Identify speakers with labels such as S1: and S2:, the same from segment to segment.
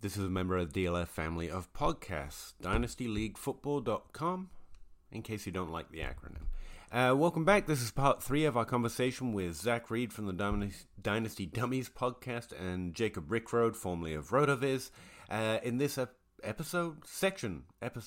S1: This is a member of the DLF family of podcasts, dynastyleaguefootball.com, in case you don't like the acronym. Uh, welcome back. This is part three of our conversation with Zac Reed from the Dynasty Dummies podcast and Jacob Rickrode, formerly of Rotoviz. Uh, in this ep- episode, section, epi-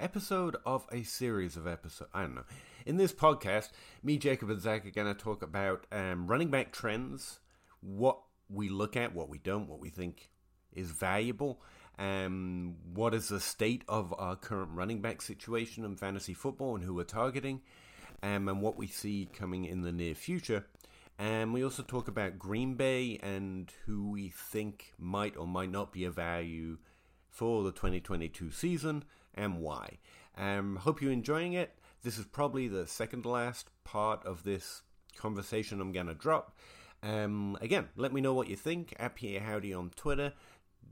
S1: episode of a series of episodes, I don't know. In this podcast, me, Jacob, and Zac are going to talk about um, running back trends, what we look at, what we don't, what we think is valuable. Um, what is the state of our current running back situation in fantasy football and who we're targeting, um, and what we see coming in the near future. And we also talk about Green Bay and who we think might or might not be a value for the 2022 season and why. Um, hope you're enjoying it. This is probably the second last part of this conversation I'm going to drop. Um, again, let me know what you think at PA Howdy on Twitter.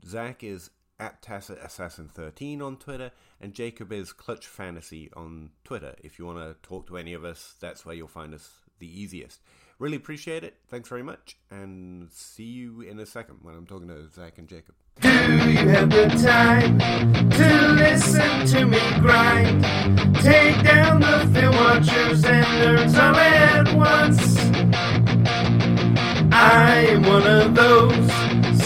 S1: Zac is at Tacit Assassin 13 on Twitter, and Jacob is Clutch Fantasy on Twitter. If you want to talk to any of us, that's where you'll find us the easiest. Really appreciate it. Thanks very much, and see you in a second when I'm talking to Zac and Jacob.
S2: Do you have the time to listen to me grind? Take down the film watchers and nerds all at once. I am one of those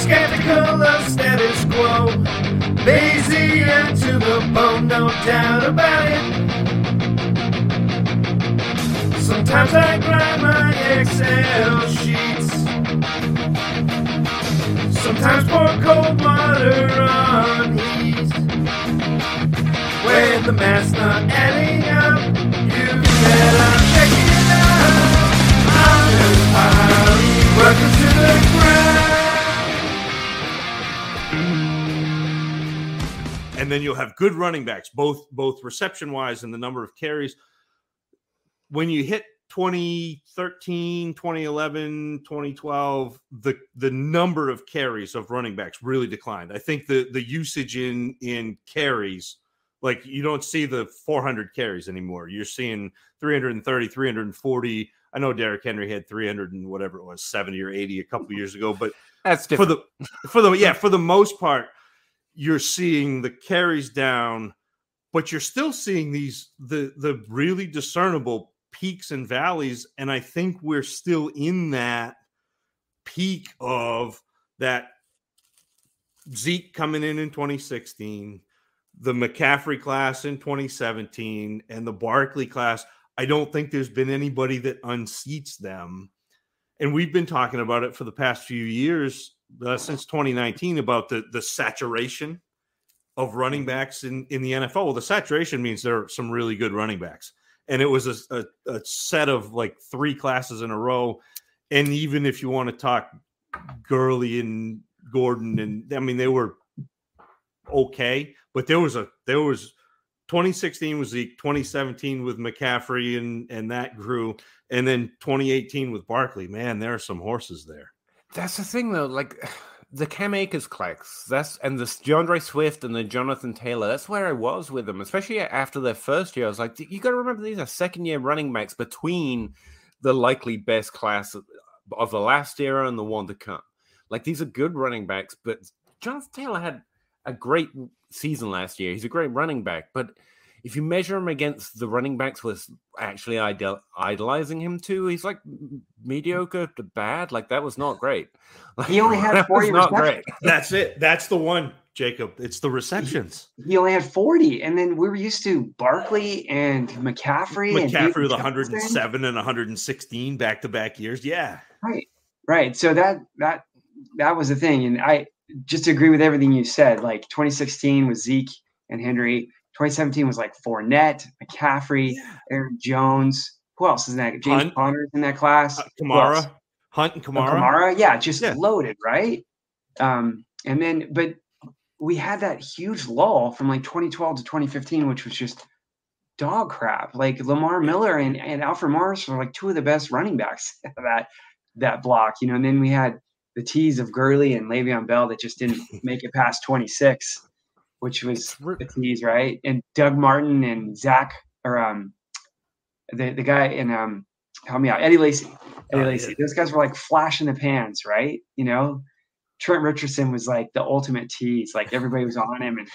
S2: skeptical of status quo. Lazy and to the bone, no doubt about it. Sometimes I grind my Excel sheets. Sometimes pour cold water on heat. When the math's not adding up, you better check it out. I'm just
S3: and then you'll have good running backs, both both reception wise and the number of carries. When you hit 2013, 2011, 2012, the the number of carries of running backs really declined. I think the the usage in in carries like you don't see the 400 carries anymore. You're seeing 330, 340. I know Derrick Henry had 300 and whatever it was, 70 or 80 a couple years ago, but
S1: That's
S3: for the for the yeah for the most part you're seeing the carries down but you're still seeing these the the really discernible peaks and valleys and i think we're still in that peak of that zeke coming in in 2016 the mccaffrey class in 2017 and the barkley class i don't think there's been anybody that unseats them and we've been talking about it for the past few years uh, since 2019 about the the saturation of running backs in in the NFL. Well, the saturation means there are some really good running backs, and it was a, a, a set of like three classes in a row. And even if you want to talk Gurley and Gordon, and I mean they were okay, but there was a there was 2016 was Zeke, 2017 with McCaffrey and and that grew, and then 2018 with Barkley. Man, there are some horses there.
S1: That's the thing, though. Like the Cam Akers class, that's and the DeAndre Swift and the Jonathan Taylor. That's where I was with them, especially after their first year. I was like, you got to remember these are second year running backs between the likely best class of the last era and the one to come. Like these are good running backs, but Jonathan Taylor had a great season last year. He's a great running back, but if you measure him against the running backs was actually idol- idolizing him too, he's like mediocre to bad. Like that was not great. Like,
S4: He only had
S1: that
S4: 40
S1: was not great.
S3: That's it. That's the one, Jacob. It's the receptions.
S4: He only had 40. And then we were used to Barkley and McCaffrey. and
S3: McCaffrey
S4: David
S3: with 107 and 116 back to back years. Yeah.
S4: Right. Right. So that that that was the thing. And I just agree with everything you said. Like 2016 was Zeke and Henry. 2017 was like Fournette, McCaffrey, Aaron Jones. Who else is in that? James
S3: Hunt.
S4: Conner's in that class.
S3: Uh,
S4: Who else?
S3: Kamara, Hunt and
S4: Oh,
S3: Kamara.
S4: Kamara, yeah, just
S3: Yeah.
S4: loaded, right? Um, and then, but we had that huge lull from like 2012 to 2015, which was just dog crap. Like Lamar Miller and, and Alfred Morris were like two of the best running backs that that block, you know. And then we had the tease of Gurley and Le'Veon Bell that just didn't make it past 26, which was the tease, right? And Doug Martin and Zach or um the the guy in um help me out, Eddie Lacy. Eddie oh, Lacy. Those guys were like flash in the pans, right? You know, Trent Richardson was like the ultimate tease. Like everybody was on him and,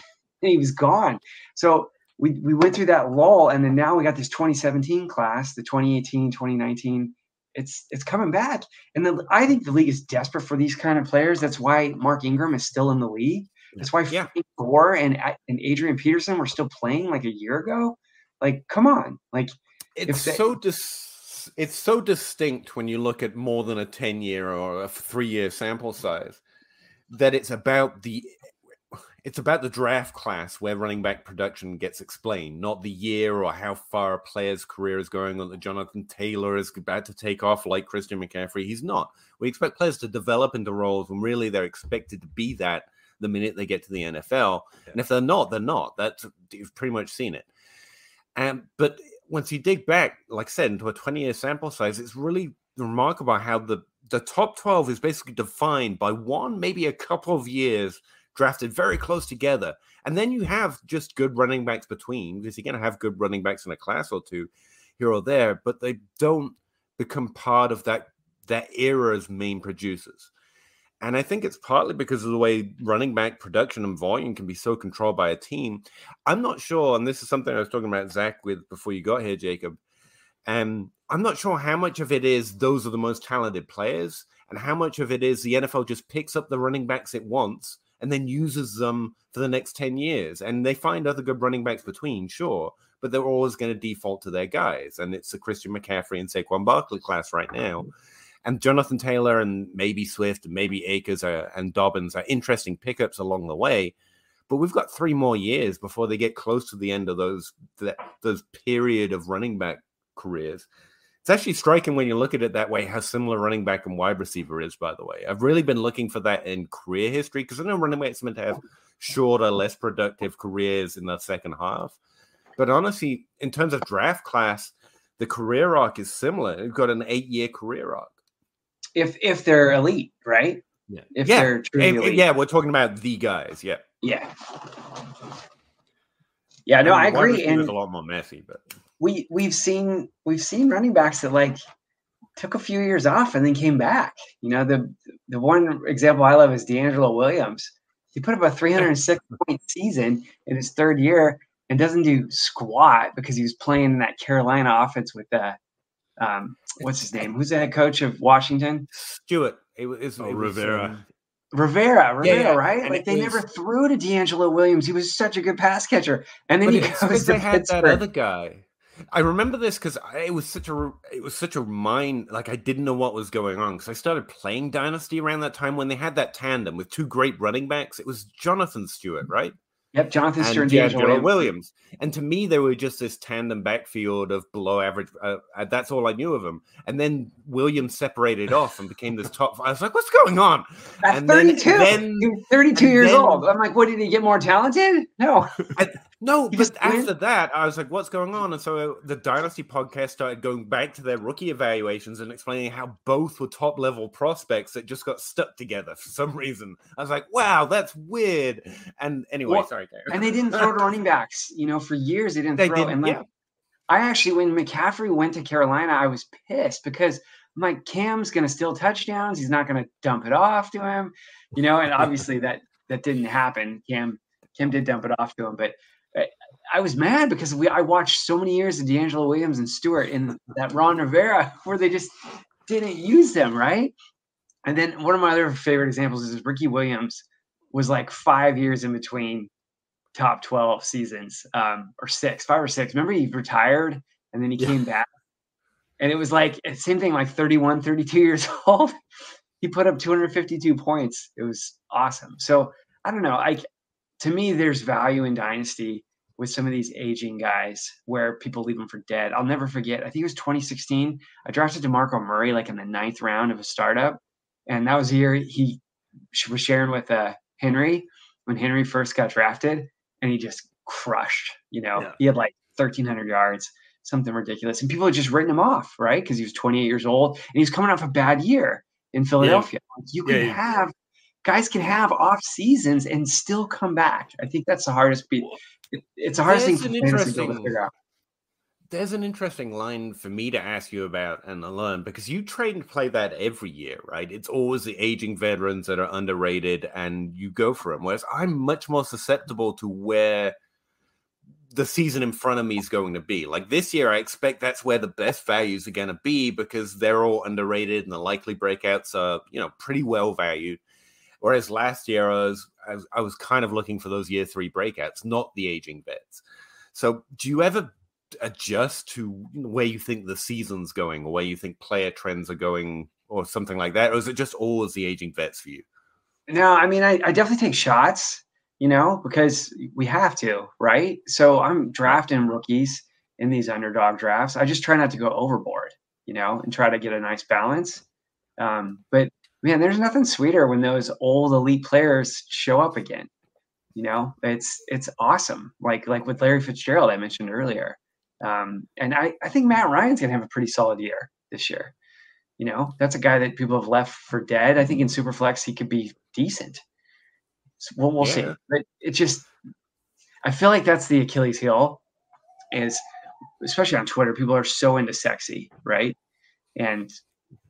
S4: and he was gone. So we, we went through that lull and then now we got this 2017 class, the 2018, 2019. It's it's coming back. And then I think the league is desperate for these kind of players. That's why Mark Ingram is still in the league. That's why yeah. Gore and and Adrian Peterson were still playing like a year ago. Like, come on. Like
S1: it's they, so dis- it's so distinct when you look at more than a 10 year or a three year sample size that it's about the it's about the draft class where running back production gets explained, not the year or how far a player's career is going on. That Jonathan Taylor is about to take off like Christian McCaffrey. He's not. We expect players to develop into roles when really they're expected to be that the minute they get to the NFL. Yeah. And if they're not, they're not. That's you've pretty much seen it. And but once you dig back, like I said, into a 20 year sample size, it's really remarkable how the the top 12 is basically defined by one, maybe a couple of years drafted very close together. And then you have just good running backs between, because you're going to have good running backs in a class or two here or there, but they don't become part of that that era's main producers. And I think it's partly because of the way running back production and volume can be so controlled by a team. I'm not sure, and this is something I was talking about Zac with before you got here, Jacob. And I'm not sure how much of it is those are the most talented players, and how much of it is the NFL just picks up the running backs it wants and then uses them for the next 10 years. And they find other good running backs between, sure, but they're always going to default to their guys. And it's the Christian McCaffrey and Saquon Barkley class right now. And Jonathan Taylor and maybe Swift and maybe Akers are, and Dobbins are interesting pickups along the way. But we've got three more years before they get close to the end of those that, those period of running back careers. It's actually striking when you look at it that way how similar running back and wide receiver is, by the way. I've really been looking for that in career history because I know running backs meant to have shorter, less productive careers in the second half. But honestly, in terms of draft class, the career arc is similar. You've got an eight year career arc.
S4: If if they're elite, right?
S1: Yeah. If yeah. they're truly elite. Yeah, we're talking about the guys. Yeah.
S4: Yeah. Yeah, no, I, mean, I agree. And
S1: a lot more messy, but
S4: we we've seen we've seen running backs that like took a few years off and then came back. You know, the the one example I love is DeAngelo Williams. He put up a 306 point season in his third year and doesn't do squat because he was playing in that Carolina offense with the um, what's his name? Who's the head coach of Washington?
S1: Stewart. It was, oh, it was
S3: Rivera. Um,
S4: Rivera, Rivera, yeah, yeah. right? And like they was, never threw to DeAngelo Williams. He was such a good pass catcher, and then he goes to they had
S1: that other guy. I remember this because it was such a it was such a mind like I didn't know what was going on because I started playing Dynasty around that time when they had that tandem with two great running backs. It was Jonathan Stewart, right?
S4: Yep, Jonathan Stewart
S1: and Williams. Williams. And to me, they were just this tandem backfield of below average. Uh, uh, that's all I knew of them. And then Williams separated off and became this top. I was like, "What's going on?"
S4: At and 32, then, then 32 years then, old. I'm like, "What did he get more talented?" No,
S1: no. but after that, I was like, "What's going on?" And so uh, the Dynasty podcast started going back to their rookie evaluations and explaining how both were top level prospects that just got stuck together for some reason. I was like, "Wow, that's weird." And anyway, well, sorry
S4: and they didn't throw to running backs. You know, for years they didn't they throw. Didn't, and like, yeah. I actually, when McCaffrey went to Carolina, I was pissed because I'm like, Cam's going to steal touchdowns. He's not going to dump it off to him, you know. And obviously that that didn't happen. Cam Cam did dump it off to him, but I was mad because we I watched so many years of DeAngelo Williams and Stewart in that Ron Rivera where they just didn't use them right. And then one of my other favorite examples is Ricky Williams was like five years in between top 12 seasons um, or six, five or six. Remember he retired and then he yeah. came back and it was like same thing, like 31, 32 years old. he put up 252 points. It was awesome. So I don't know. I, to me, there's value in dynasty with some of these aging guys where people leave them for dead. I'll never forget. I think it was 2016. I drafted DeMarco Murray like in the ninth round of a startup. And that was the year he was sharing with uh, Henry when Henry first got drafted, and he just crushed. You know,
S3: Yeah.
S4: he had like 1,300 yards, something ridiculous, and people had just written him off, right? Because he was 28 years old and he was coming off a bad year in Philadelphia. Like, you can
S3: Yeah, yeah.
S4: have guys can have off seasons and still come back. I think that's the hardest. Be- it- it's a hard thing
S1: There's
S4: for
S1: an
S4: people to
S1: interesting-
S4: figure out.
S1: There's an interesting line for me to ask you about and learn because you trade and play that every year, right? It's always the aging veterans that are underrated and you go for them. Whereas I'm much more susceptible to where the season in front of me is going to be. Like this year, I expect that's where the best values are going to be because they're all underrated and the likely breakouts are, you know, pretty well valued. Whereas last year, I was, I was kind of looking for those year three breakouts, not the aging vets. So, do you ever adjust to where you think the season's going, or where you think player trends are going, or something like that, or is it just always the aging vets for you?
S4: No, I mean, I, I definitely take shots, you know, because we have to, right? So I'm drafting rookies in these underdog drafts. I just try not to go overboard, you know, and try to get a nice balance. Um, but man, there's nothing sweeter when those old elite players show up again. You know, it's it's awesome. Like like with Larry Fitzgerald, I mentioned earlier. Um, and I, I think Matt Ryan's gonna have a pretty solid year this year. You know, that's a guy that people have left for dead. I think in Superflex he could be decent. So we'll we'll see.
S1: Yeah.
S4: But it just I feel like that's the Achilles heel is especially on Twitter, people are so into sexy, right? And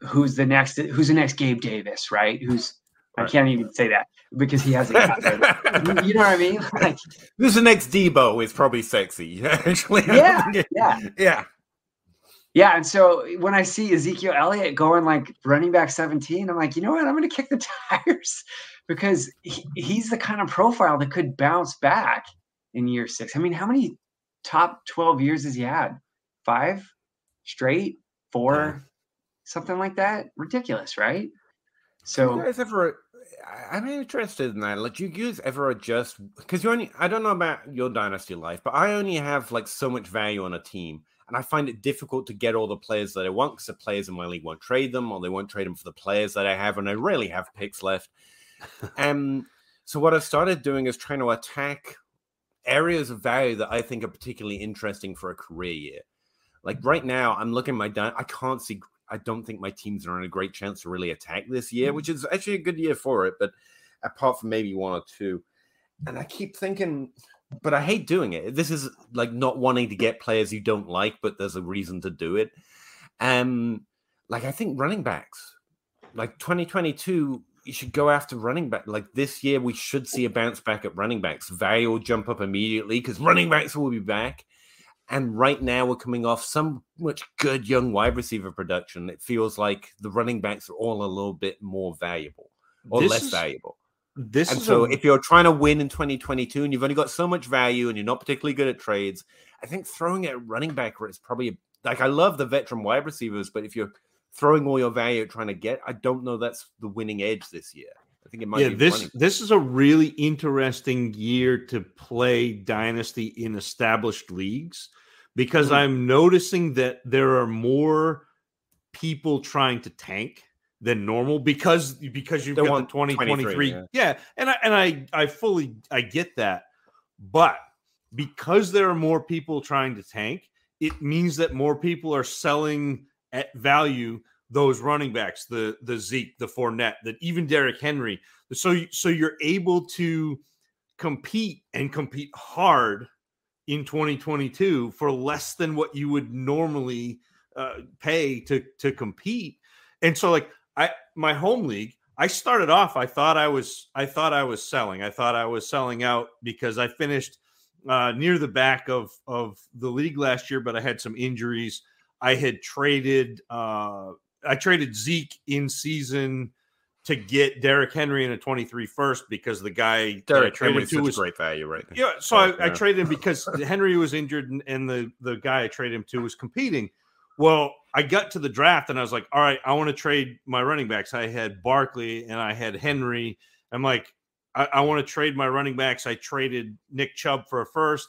S4: who's the next who's the next Gabe Davis, right? Who's I can't even say that because he hasn't. You- you know what I mean? Like
S1: Who's the next Debo is probably sexy. Actually,
S4: Yeah, yeah.
S1: yeah.
S4: Yeah, and so when I see Ezekiel Elliott going like running back 17, I'm like, you know what? I'm going to kick the tires because he, he's the kind of profile that could bounce back in year six. I mean, how many top 12 years has he had? Five straight, four, something like that? Ridiculous, right?
S1: you
S4: So
S1: guys ever? I- I'm interested in that. Like, do you guys ever adjust? Because you only, I don't know about your dynasty life, but I only have like so much value on a team, and I find it difficult to get all the players that I want because the players in my league won't trade them, or they won't trade them for the players that I have, and I rarely have picks left. um, so what I started doing is trying to attack areas of value that I think are particularly interesting for a career year. Like right now, I'm looking at my dy- I can't see. I don't think my teams are in a great chance to really attack this year, which is actually a good year for it. But apart from maybe one or two, and I keep thinking, but I hate doing it. This is like not wanting to get players you don't like, but there's a reason to do it. Um, like I think running backs, like 2022, you should go after running back. Like this year, we should see a bounce back at running backs. Value will jump up immediately because running backs will be back. And right now, we're coming off some much good young wide receiver production. It feels like the running backs are all a little bit more valuable or
S3: This
S1: less
S3: is-
S1: valuable.
S3: This
S1: And so,
S3: a-
S1: if you're trying to win in 2022 and you've only got so much value and you're not particularly good at trades, I think throwing it at running back is probably like I love the veteran wide receivers, but if you're throwing all your value at trying to get, I don't know that's the winning edge this year. Think it might
S3: yeah,
S1: be
S3: this
S1: running.
S3: this is a really interesting year to play dynasty in established leagues because
S1: Mhm.
S3: I'm noticing that there are more people trying to tank than normal because because you've
S1: They
S3: got the 2023
S1: 23, yeah.
S3: yeah and I and I I fully I get that but because there are more people trying to tank it means that more people are selling at value those running backs, the the Zeke, the Fournette, that even Derrick Henry. So so you're able to compete and compete hard in 2022 for less than what you would normally uh, pay to to compete. And so like I my home league, I started off I thought I was I thought I was selling. I thought I was selling out because I finished uh, near the back of of the league last year, but I had some injuries. I had traded uh, I traded Zeke in season to get Derrick Henry in a 23 first because the guy that I traded to was
S1: great value right now.
S3: yeah. So I, I traded him because Henry was injured and, and the the guy I traded him to was competing. Well, I got to the draft and I was like, all right, I want to trade my running backs. I had Barkley and I had Henry. I'm like, I, I want to trade my running backs. I traded Nick Chubb for a first,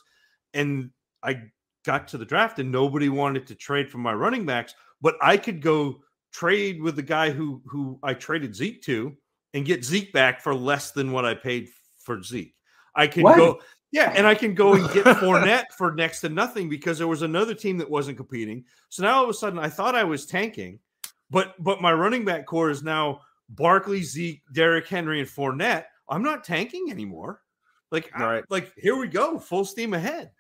S3: and I got to the draft and nobody wanted to trade for my running backs, but I could go trade with the guy who who I traded Zeke to and get Zeke back for less than what I paid for Zeke. I can
S4: What?
S3: go. Yeah, and I can go and get Fournette for next to nothing because there was another team that wasn't competing. So now all of a sudden, I thought I was tanking, but but my running back core is now Barkley, Zeke, Derrick Henry, and Fournette. I'm not tanking anymore. Like, I- like here we go, full steam ahead.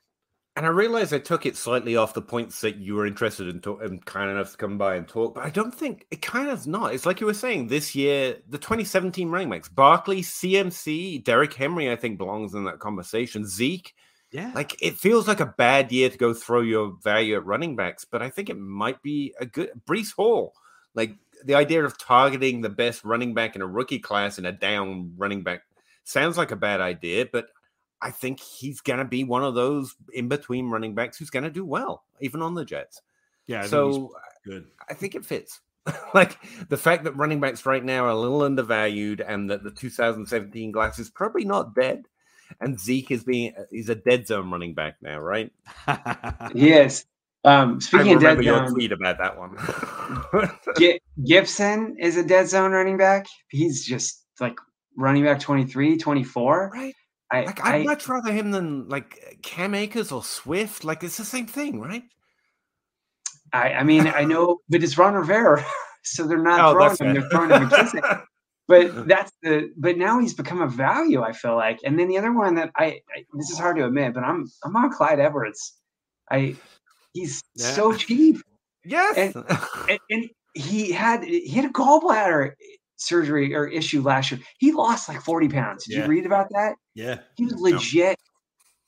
S1: And I realize I took it slightly off the points that you were interested in talk- and kind enough to come by and talk, but I don't think it kind of not. It's like you were saying this year, the 2017 running backs, Barkley, CMC, Derrick Henry, I think belongs in that conversation. Zeke,
S3: Yeah,
S1: like it feels like a bad year to go throw your value at running backs, but I think it might be a good Breece Hall. Like the idea of targeting the best running back in a rookie class in a down running back sounds like a bad idea, but I think he's going to be one of those in between running backs who's going to do well, even on the Jets.
S3: yeah. I
S1: so
S3: good.
S1: I think it fits. like the fact that running backs right now are a little undervalued and that the 2017 glass is probably not dead. And Zeke is being he's a dead zone running back now, right?
S4: yes. is. Um,
S1: I
S4: speaking of dead
S1: your
S4: zone,
S1: tweet about that one.
S4: Gi- Gibson is a dead zone running back. He's just like running back 23, 24.
S1: right?
S4: I,
S1: Like I'd
S4: I,
S1: much rather him than like Cam Akers or Swift. Like it's the same thing, right?
S4: I, I mean, I know, but it's Ron Rivera, so they're not
S1: Oh,
S4: throwing him. They're throwing him McKissic. But that's the. But now he's become a value. I feel like, and then the other one that I, I this is hard to admit, but I'm I'm on Clyde Edwards. I he's
S3: Yeah.
S4: so cheap,
S1: Yes.
S4: and, and he had he had a gallbladder surgery or issue last year. He lost like 40 pounds. Did
S3: Yeah.
S4: you read about that?
S3: Yeah,
S4: He was legit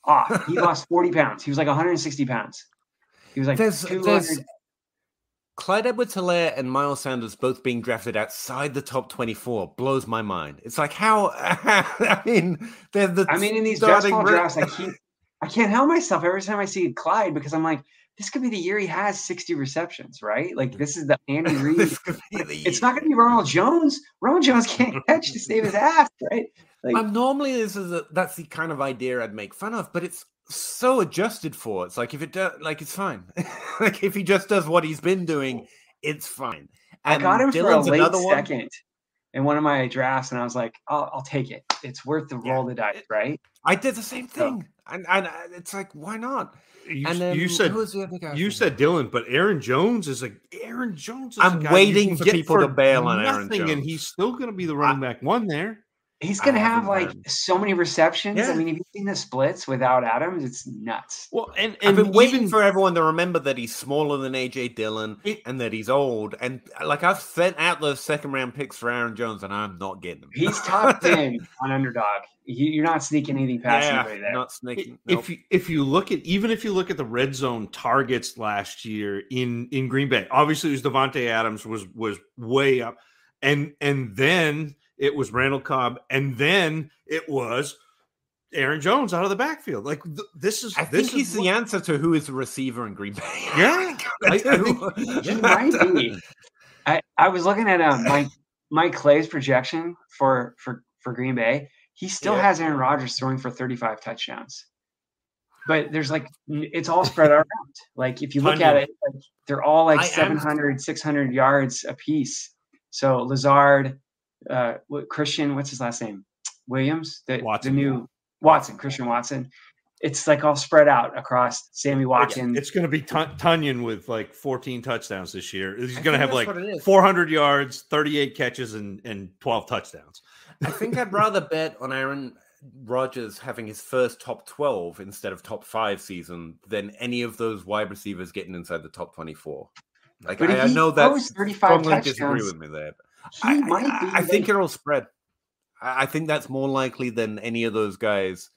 S4: off. He lost 40 pounds. He was like 160 pounds. He was like
S1: there's,
S4: 200.
S1: there's Clyde Edwards Helaire and Miles Sanders both being drafted outside the top 24 blows my mind. It's like how I mean they're the
S4: I mean, in these
S1: starting
S4: drafts, I keep I can't help myself every time I see Clyde because I'm like, this could be the year he has 60 receptions, right? Like this is the Andy Reid.
S1: This could be the
S4: it's not gonna be Ronald Jones. Ronald Jones can't catch to save his ass, right? Like
S1: normally this is a, that's the kind of idea I'd make fun of, but it's so adjusted for. It's like if it does, like it's fine. like if he just does what he's been doing, it's fine.
S4: I got him
S1: And
S4: for a late second in one of my drafts, and I was like, I'll, I'll take it. It's worth the
S1: Yeah.
S4: roll the dice, right?
S1: I did the same
S4: So-
S1: thing, and and uh, it's like why not?
S3: you,
S1: and then
S3: you said
S1: who was the other guy?
S3: You said Dillon, but Aaron Jones is a Aaron Jones. Is a
S1: I'm
S3: guy
S1: waiting for
S3: get
S1: people to bail on Aaron
S3: nothing, and he's still going to be the running back one there.
S4: He's gonna have like
S1: heard.
S4: so many receptions.
S3: Yeah.
S4: I mean, have you've seen the splits without Adams? It's nuts.
S3: Well, and
S1: I've
S3: and
S1: been waiting
S3: even
S1: for everyone to remember that he's smaller than AJ Dillon
S3: It-
S1: and that he's old. And like I've sent out those second round picks for Aaron Jones, and I'm not getting them.
S4: He's top ten on underdog. He, you're not sneaking anything past
S1: yeah,
S4: anybody there.
S1: not
S3: i-
S1: sneaking.
S3: if you if you look at even if you look at the red zone targets last year in in Green Bay, obviously it was Davante Adams was was way up, and and then it was Randall Cobb, and then it was Aaron Jones out of the backfield. Like th- this is
S1: I
S3: this
S1: think he's
S3: is
S1: the answer to who is the receiver in Green Bay.
S3: Yeah, I- I
S1: do.
S4: He might be. I, I was looking at um, Mike Mike Clay's projection for for for Green Bay. He still
S1: Yeah.
S4: has Aaron Rodgers throwing for 35 touchdowns. But there's like it's all spread around. Like if you look at it, like, they're all like
S1: I am-
S4: 700, 600 yards apiece. So Lazard, uh, what, Christian, what's his last name? Williams, the,
S3: Watson.
S4: the new Watson, Christian Watson. It's like all spread out across Sammy Watkins.
S3: It's going to be Tun- Tonyan with like 14 touchdowns this year. He's going to have like
S1: what it is.
S3: 400 yards, 38 catches, and and 12 touchdowns.
S1: I think I'd rather bet on Aaron Rodgers having his first top 12 instead of top five season than any of those wide receivers getting inside the top 24. Like, I, I
S4: he
S1: know that
S4: throws 35
S1: strongly disagree with me there.
S4: He
S1: I,
S4: might
S1: I-
S4: be.
S1: I think it'll spread. I I think that's more likely than any of those guys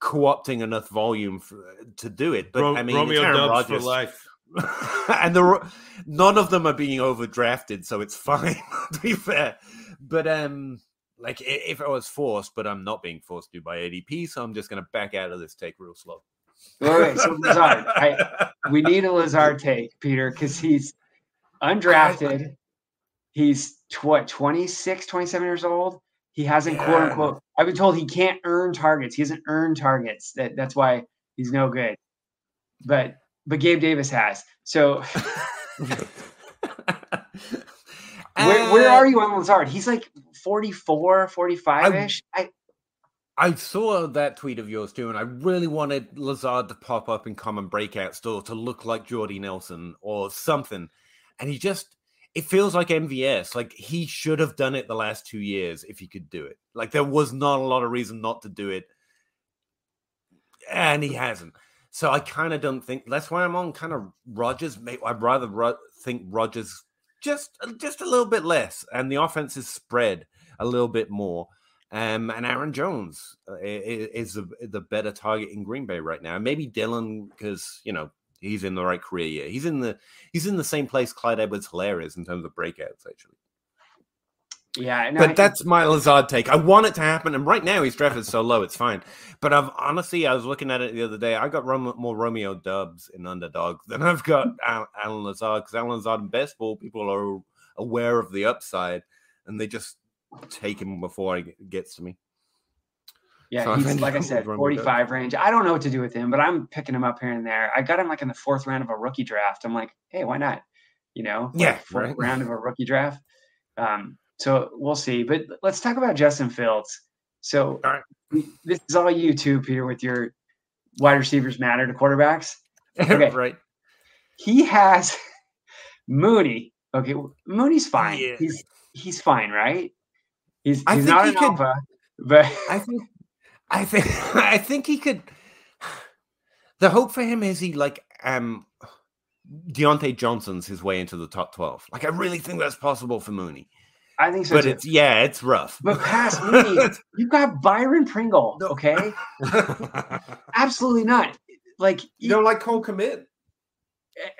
S1: co-opting enough volume for, to do it. But
S3: Ro-
S1: I mean,
S3: Romeo
S1: it's Aaron
S3: Doubs for
S1: Rodgers.
S3: life.
S1: and the none of them are being overdrafted, so it's fine. to be fair, but um, like if I was forced, but I'm not being forced to by ADP, so I'm just going to back out of this take real slow.
S4: Wait, wait, so Lazard, I, we need a Lazard take, Peter, because he's undrafted. He's tw- what, 26, 27 years old. He hasn't quote unquote. I've been told he can't earn targets. He hasn't earned targets. That that's why he's no good. But but Gabe Davis has. So where, where are you on Lazard? He's like 44, 45 ish. I
S1: I saw that tweet of yours too, and I really wanted Lazard to pop up in common breakout store to look like Jordy Nelson or something. And he just, it feels like MVS. Like he should have done it the last two years if he could do it. Like there was not a lot of reason not to do it. And he hasn't. So I kind of don't think that's why I'm on kind of Rodgers. I'd rather ro- think Rodgers just just a little bit less, and the offense is spread a little bit more. Um, and Aaron Jones uh, is the, the better target in Green Bay right now. Maybe Dillon because you know he's in the right career year. He's in the he's in the same place Clyde Edwards-Helaire is in terms of breakouts actually.
S4: Yeah, no,
S1: but
S4: I-
S1: that's my Lazard take. I want it to happen, and right now he's drafted so low, it's fine. But I've honestly, I was looking at it the other day. I got Rom- more Romeo Doubs in underdog than I've got Al- Allen Lazard because Allen Lazard in baseball, people are aware of the upside, and they just take him before it gets to me.
S4: Yeah,
S1: So
S4: he's like I said, 45 range. I don't know what to do with him, but I'm picking him up here and there. I got him like in the fourth round of a rookie draft. I'm like, hey, why not? You know, like,
S1: Yeah,
S4: fourth
S1: right.
S4: round of a rookie draft. Um, so we'll see. But let's talk about Justin Fields. So
S1: right.
S4: this is all you too, Peter, with your wide receivers matter to quarterbacks. Okay.
S1: right?
S4: He has Mooney. Okay, Mooney's fine.
S1: Yeah.
S4: He's he's fine, right? He's he's not
S1: he
S4: an
S1: could-
S4: alpha, but
S1: I think, I think, I think he could. The hope for him is he like um Diontae Johnson's his way into the top twelve. Like I really think that's possible for Mooney.
S4: I think so
S1: but
S4: too.
S1: it's yeah, it's rough.
S4: But past Mooney, you've got Byron Pringle. Okay, absolutely not. Like
S1: you don't like Cole Kmet?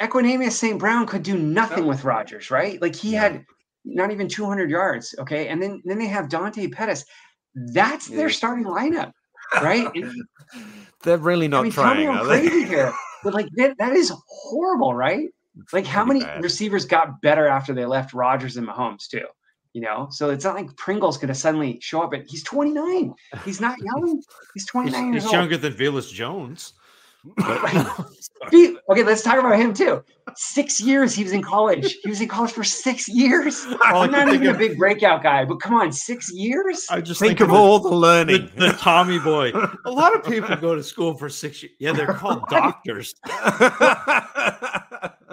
S4: Equanimeous St. Brown could do nothing
S1: No.
S4: with Rodgers, right? Like he
S1: No.
S4: had not even 200 yards. Okay, and then then they have Dante Pettis. That's
S1: Yeah.
S4: their starting lineup, right? And,
S1: They're really not
S4: I mean,
S1: trying.
S4: tell me
S1: are
S4: I'm
S1: they?
S4: crazy here, but like that, that is horrible, right?
S1: It's
S4: Like how many
S1: bad.
S4: receivers got better after they left Rodgers and Mahomes too? You know, so it's not like Pringle's going to suddenly show up. And he's 29. He's not young. He's 29
S3: He's,
S4: years
S3: he's
S4: old.
S3: younger than Velus Jones.
S4: Be- okay, let's talk about him too. Six years he was in college. He was in college for six years.
S3: All I
S4: oh,
S3: I'm
S4: not
S3: think
S4: even a big breakout guy, but come on, six years?
S3: I just
S1: Think
S3: think,
S1: of all the
S3: the,
S1: learning.
S3: the Tommy boy. A lot of people go to school for six years. Yeah, they're called doctors.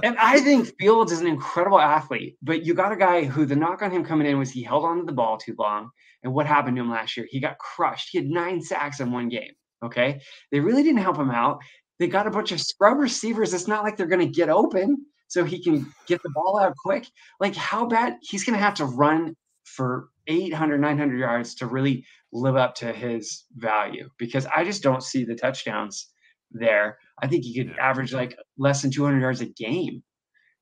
S4: And I think Fields is an incredible athlete, but you got a guy who the knock on him coming in was he held on to the ball too long. And what happened to him last year? He got crushed. He had nine sacks in one game. Okay. They really didn't help him out. They got a bunch of scrub receivers. It's not like they're going to get open so he can get the ball out quick. Like, how bad he's going to have to run for 800, 900 yards to really live up to his value because I just don't see the touchdowns there. I think he could average like less than 200 yards a game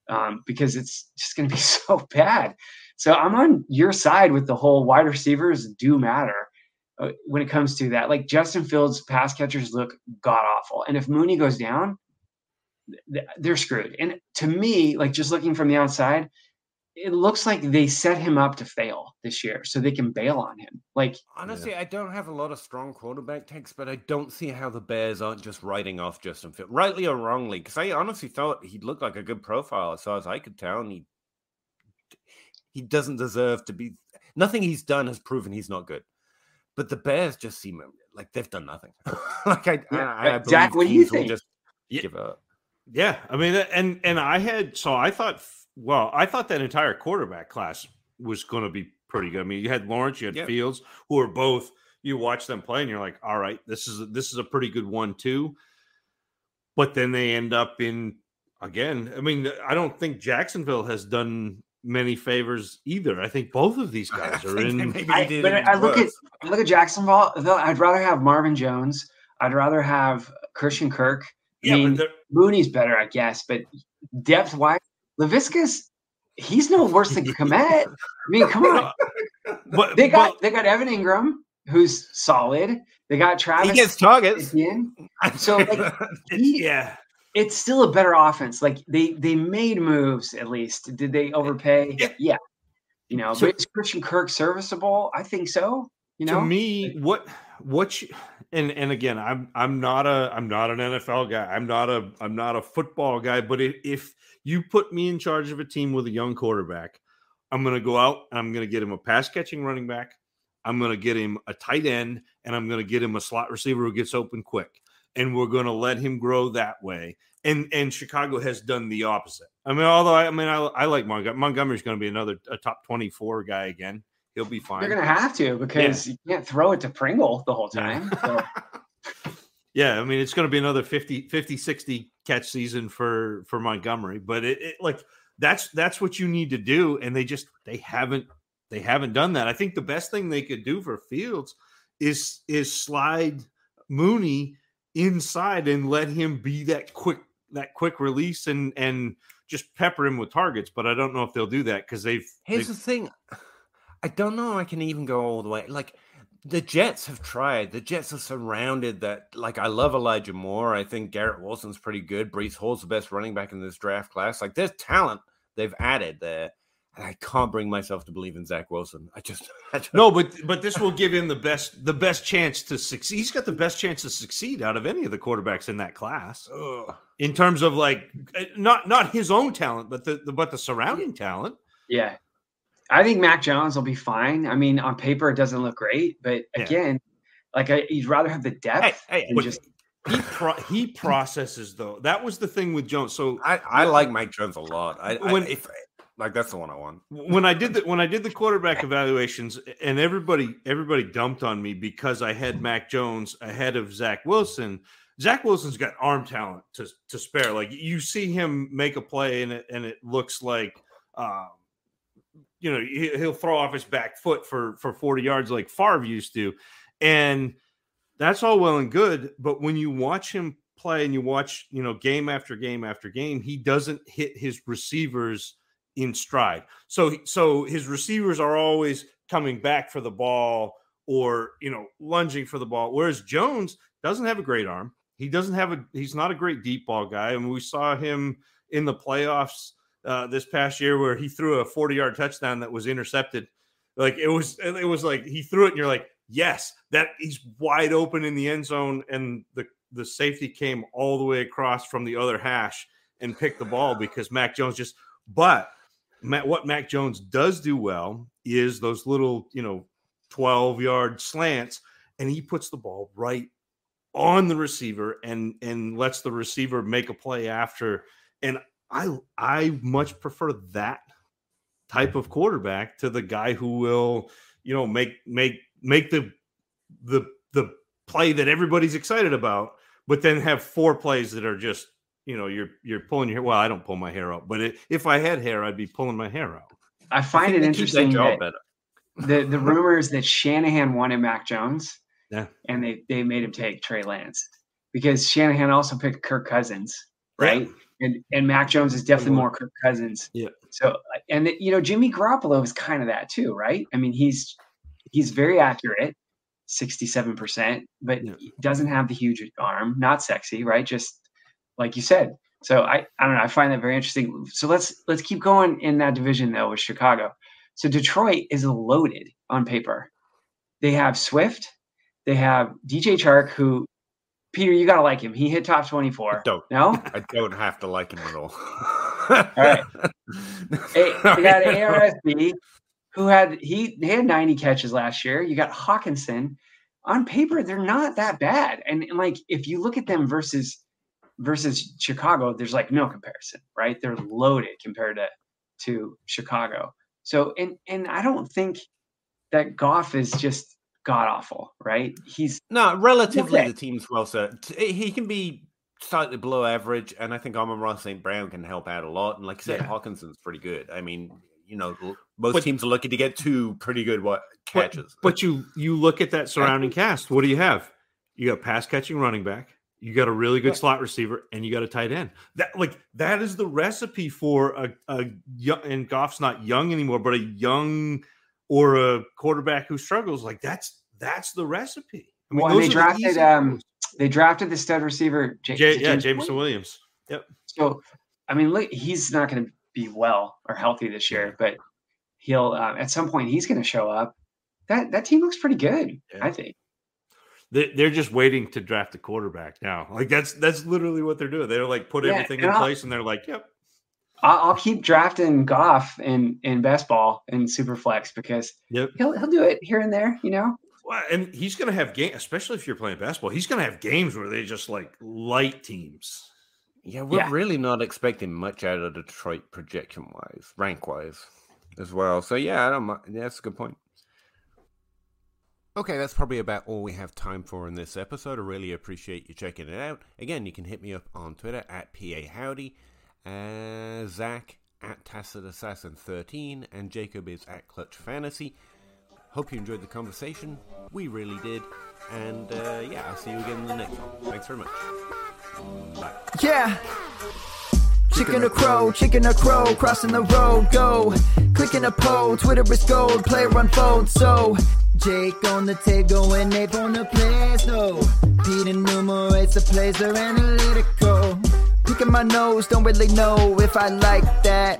S4: um, because it's just going to be so bad. So I'm on your side with the whole wide receivers do matter Uh, when it comes to that. Like Justin Fields' pass catchers look god awful, and if Mooney goes down, they're screwed. And to me, like just looking from the outside, it looks like they set him up to fail this year so they can bail on him. Like
S1: Honestly, I don't have a lot of strong quarterback takes, but I don't see how the Bears aren't just writing off Justin Fields, rightly or wrongly. Because I honestly thought he looked like a good profile, as far as I could tell, and he he doesn't deserve to be. Nothing he's done has proven he's not good. But the Bears just seem like they've done nothing. like I,
S4: Yeah,
S1: I, I
S4: but Zac,
S1: believe
S4: what do you
S1: teams will
S4: think?
S1: Just
S3: Yeah.
S1: give up.
S3: Yeah, I mean, uh, and and I had so I thought, well, I thought that entire quarterback class was going to be pretty good. I mean, you had Lawrence, you had
S1: Yeah.
S3: Fields, who are both. You watch them play, and you're like, all right, this is this is a pretty good one too. But then they end up in again. I mean, I don't think Jacksonville has done many favors either. I think both of these guys are in.
S1: maybe
S4: I, but I look at. I look at Jacksonville. though, I'd rather have Marvin Jones. I'd rather have Christian Kirk. I
S3: Yeah,
S4: mean,
S3: but they're-
S4: Mooney's better, I guess, but depth wise, Laviska's he's no worse than Kmet. I mean, come on.
S3: but
S4: They got
S3: but-
S4: they got Evan Engram, who's solid. They got Travis.
S1: He gets targets.
S4: Etienne. So, like,
S3: it's- yeah.
S4: It's still a better offense. Like they they made moves at least. Did they overpay?
S3: Yeah.
S4: You know,
S3: So-
S4: but is Christian Kirk serviceable? I think so. You know,
S3: to me what what you, and and again i'm i'm not a i'm not an nfl guy i'm not a i'm not a football guy but if, if you put me in charge of a team with a young quarterback i'm going to go out and i'm going to get him a pass catching running back I'm going to get him a tight end, and I'm going to get him a slot receiver who gets open quick, and we're going to let him grow that way. And and Chicago has done the opposite. I mean, although I, I mean I, I like Montgomery. Montgomery's going to be another a top 24 guy again. He'll be fine.
S4: They're going to have to because yeah. you can't throw it to Pringle the whole time. So.
S3: yeah, I mean it's going to be another 50 50 60 catch season for for Montgomery, but it, it like that's that's what you need to do and they just they haven't they haven't done that. I think the best thing they could do for Fields is is slide Mooney inside and let him be that quick that quick release and and just pepper him with targets. But I don't know if they'll do that because they've.
S1: Here's
S3: they've,
S1: the thing, I don't know. I can even go all the way. Like the Jets have tried. The Jets are surrounded that. Like I love Elijah Moore. I think Garrett Wilson's pretty good. Breece Hall's the best running back in this draft class. Like there's talent they've added there. And I can't bring myself to believe in Zach Wilson. I just, I just
S3: no, but but this will give him the best the best chance to succeed. He's got the best chance to succeed out of any of the quarterbacks in that class. Ugh. In terms of like eh, not not his own talent, but the, the but the surrounding talent.
S4: Yeah, I think Mac Jones will be fine. I mean, on paper it doesn't look great, but again, yeah. like I, you'd rather have the depth hey, hey, just
S3: he pro- he processes though. That was the thing with Jones. So
S1: I, I like Mike Jones a lot. I, when I, if like that's the one I want.
S3: When I did the when I did the quarterback evaluations, and everybody everybody dumped on me because I had Mac Jones ahead of Zach Wilson. Zach Wilson's got arm talent to to spare. Like you see him make a play, and it and it looks like. Um, you know, he'll throw off his back foot for for 40 yards like Favre used to. And that's all well and good, but when you watch him play and you watch, you know, game after game after game, he doesn't hit his receivers in stride. So so his receivers are always coming back for the ball or, you know, lunging for the ball. Whereas Jones doesn't have a great arm. He doesn't have a he's not a great deep ball guy. I and we saw him in the playoffs uh, this past year where he threw a 40 yard touchdown that was intercepted. Like it was it was like he threw it and you're like, yes, that he's wide open in the end zone, and the the safety came all the way across from the other hash and picked the ball because Mac Jones just. But Matt, what Mac Jones does do well is those little, you know, 12 yard slants, and he puts the ball right on the receiver and and lets the receiver make a play after. And I I much prefer that type of quarterback to the guy who will, you know, make make make the the the play that everybody's excited about, but then have four plays that are just you know you're you're pulling your. Well, I don't pull my hair out, but it, if I had hair, I'd be pulling my hair out.
S4: I find I it interesting that, that the the rumors that Shanahan wanted Mac Jones,
S3: yeah,
S4: and they they made him take Trey Lance because Shanahan also picked Kirk Cousins, right? Yeah. And and Mac Jones is definitely more Kirk Cousins.
S3: Yeah.
S4: So and you know Jimmy Garoppolo is kind of that too, right? I mean he's he's very accurate, 67%, but yeah. doesn't have the huge arm, not sexy, right? Just like you said. So I, I don't know. I find that very interesting. So let's let's keep going in that division though with Chicago. So Detroit is loaded on paper. They have Swift, they have DJ Chark, who Peter, you gotta like him. He hit top 24.
S1: I don't
S4: no,
S1: I don't have to like him at all.
S4: all right. Hey, we got ARSB, who had he, he had 90 catches last year. You got Hockenson. On paper, they're not that bad. And, and like if you look at them versus versus Chicago, there's like no comparison, right? They're loaded compared to to Chicago. So and and I don't think that Goff is just god awful, right? He's
S1: no relatively okay. the team's well set. He can be slightly below average, and I think Amon-Ra St. Brown can help out a lot. And like I said, yeah. Hockenson's pretty good. I mean, you know, most but, teams are looking to get two pretty good what catches.
S3: But, but you you look at that surrounding cast. What do you have? You got pass catching running back. You got a really good yeah. slot receiver, and you got a tight end. That like that is the recipe for a, a young. And Goff's not young anymore, but a young or a quarterback who struggles. Like that's that's the recipe.
S4: I mean, well, they drafted the um they drafted the stud receiver.
S3: J- J- yeah, Jameson Williams. Yep.
S4: So I mean, look, he's not going to be well or healthy this year, but he'll uh, at some point he's going to show up. That that team looks pretty good, yeah. I think.
S3: They're just waiting to draft a quarterback now. Like that's that's literally what they're doing. They're like put yeah, everything in I'll, place, and they're like, "Yep."
S4: I'll, I'll keep drafting Goff in in best ball and super flex because
S3: Yep.
S4: he'll he'll do it here and there. You know.
S3: Well, and he's going to have game, especially if you're playing basketball. He's going to have games where they just like light teams.
S1: Yeah, we're
S4: Yeah.
S1: really not expecting much out of Detroit projection wise, rank wise, as well. So yeah, I don't. mi- Yeah, that's a good point. Okay, that's probably about all we have time for in this episode. I really appreciate you checking it out. Again, you can hit me up on Twitter at PA Howdy, uh, Zac at Tacit Assassin 13, and Jacob is at Clutch Fantasy. Hope you enjoyed the conversation. We really did. And uh, yeah, I'll see you again in the next one. Thanks very much. Bye.
S5: Yeah. Chicken or crow, chicken or crow, crossing the road, go. Clicking a poll, Twitter is gold, player unfold, so. Jake on the table and Abe on the plays, though. Pete enumerates the plays, they're analytical. Picking my nose, don't really know if I like that.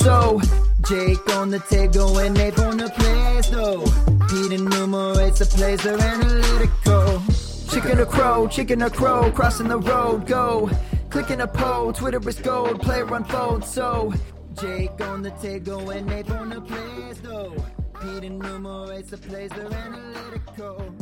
S5: so. Jake on the table and Abe on the plays, though. Pete enumerates the plays, they're analytical. Chicken or crow, chicken or crow, crossing the road, go. Clicking a poll, Twitter is gold, player unfold, so. Jake on the table and Abe on the plays, though. Pete enumerates the plays, they're analytical.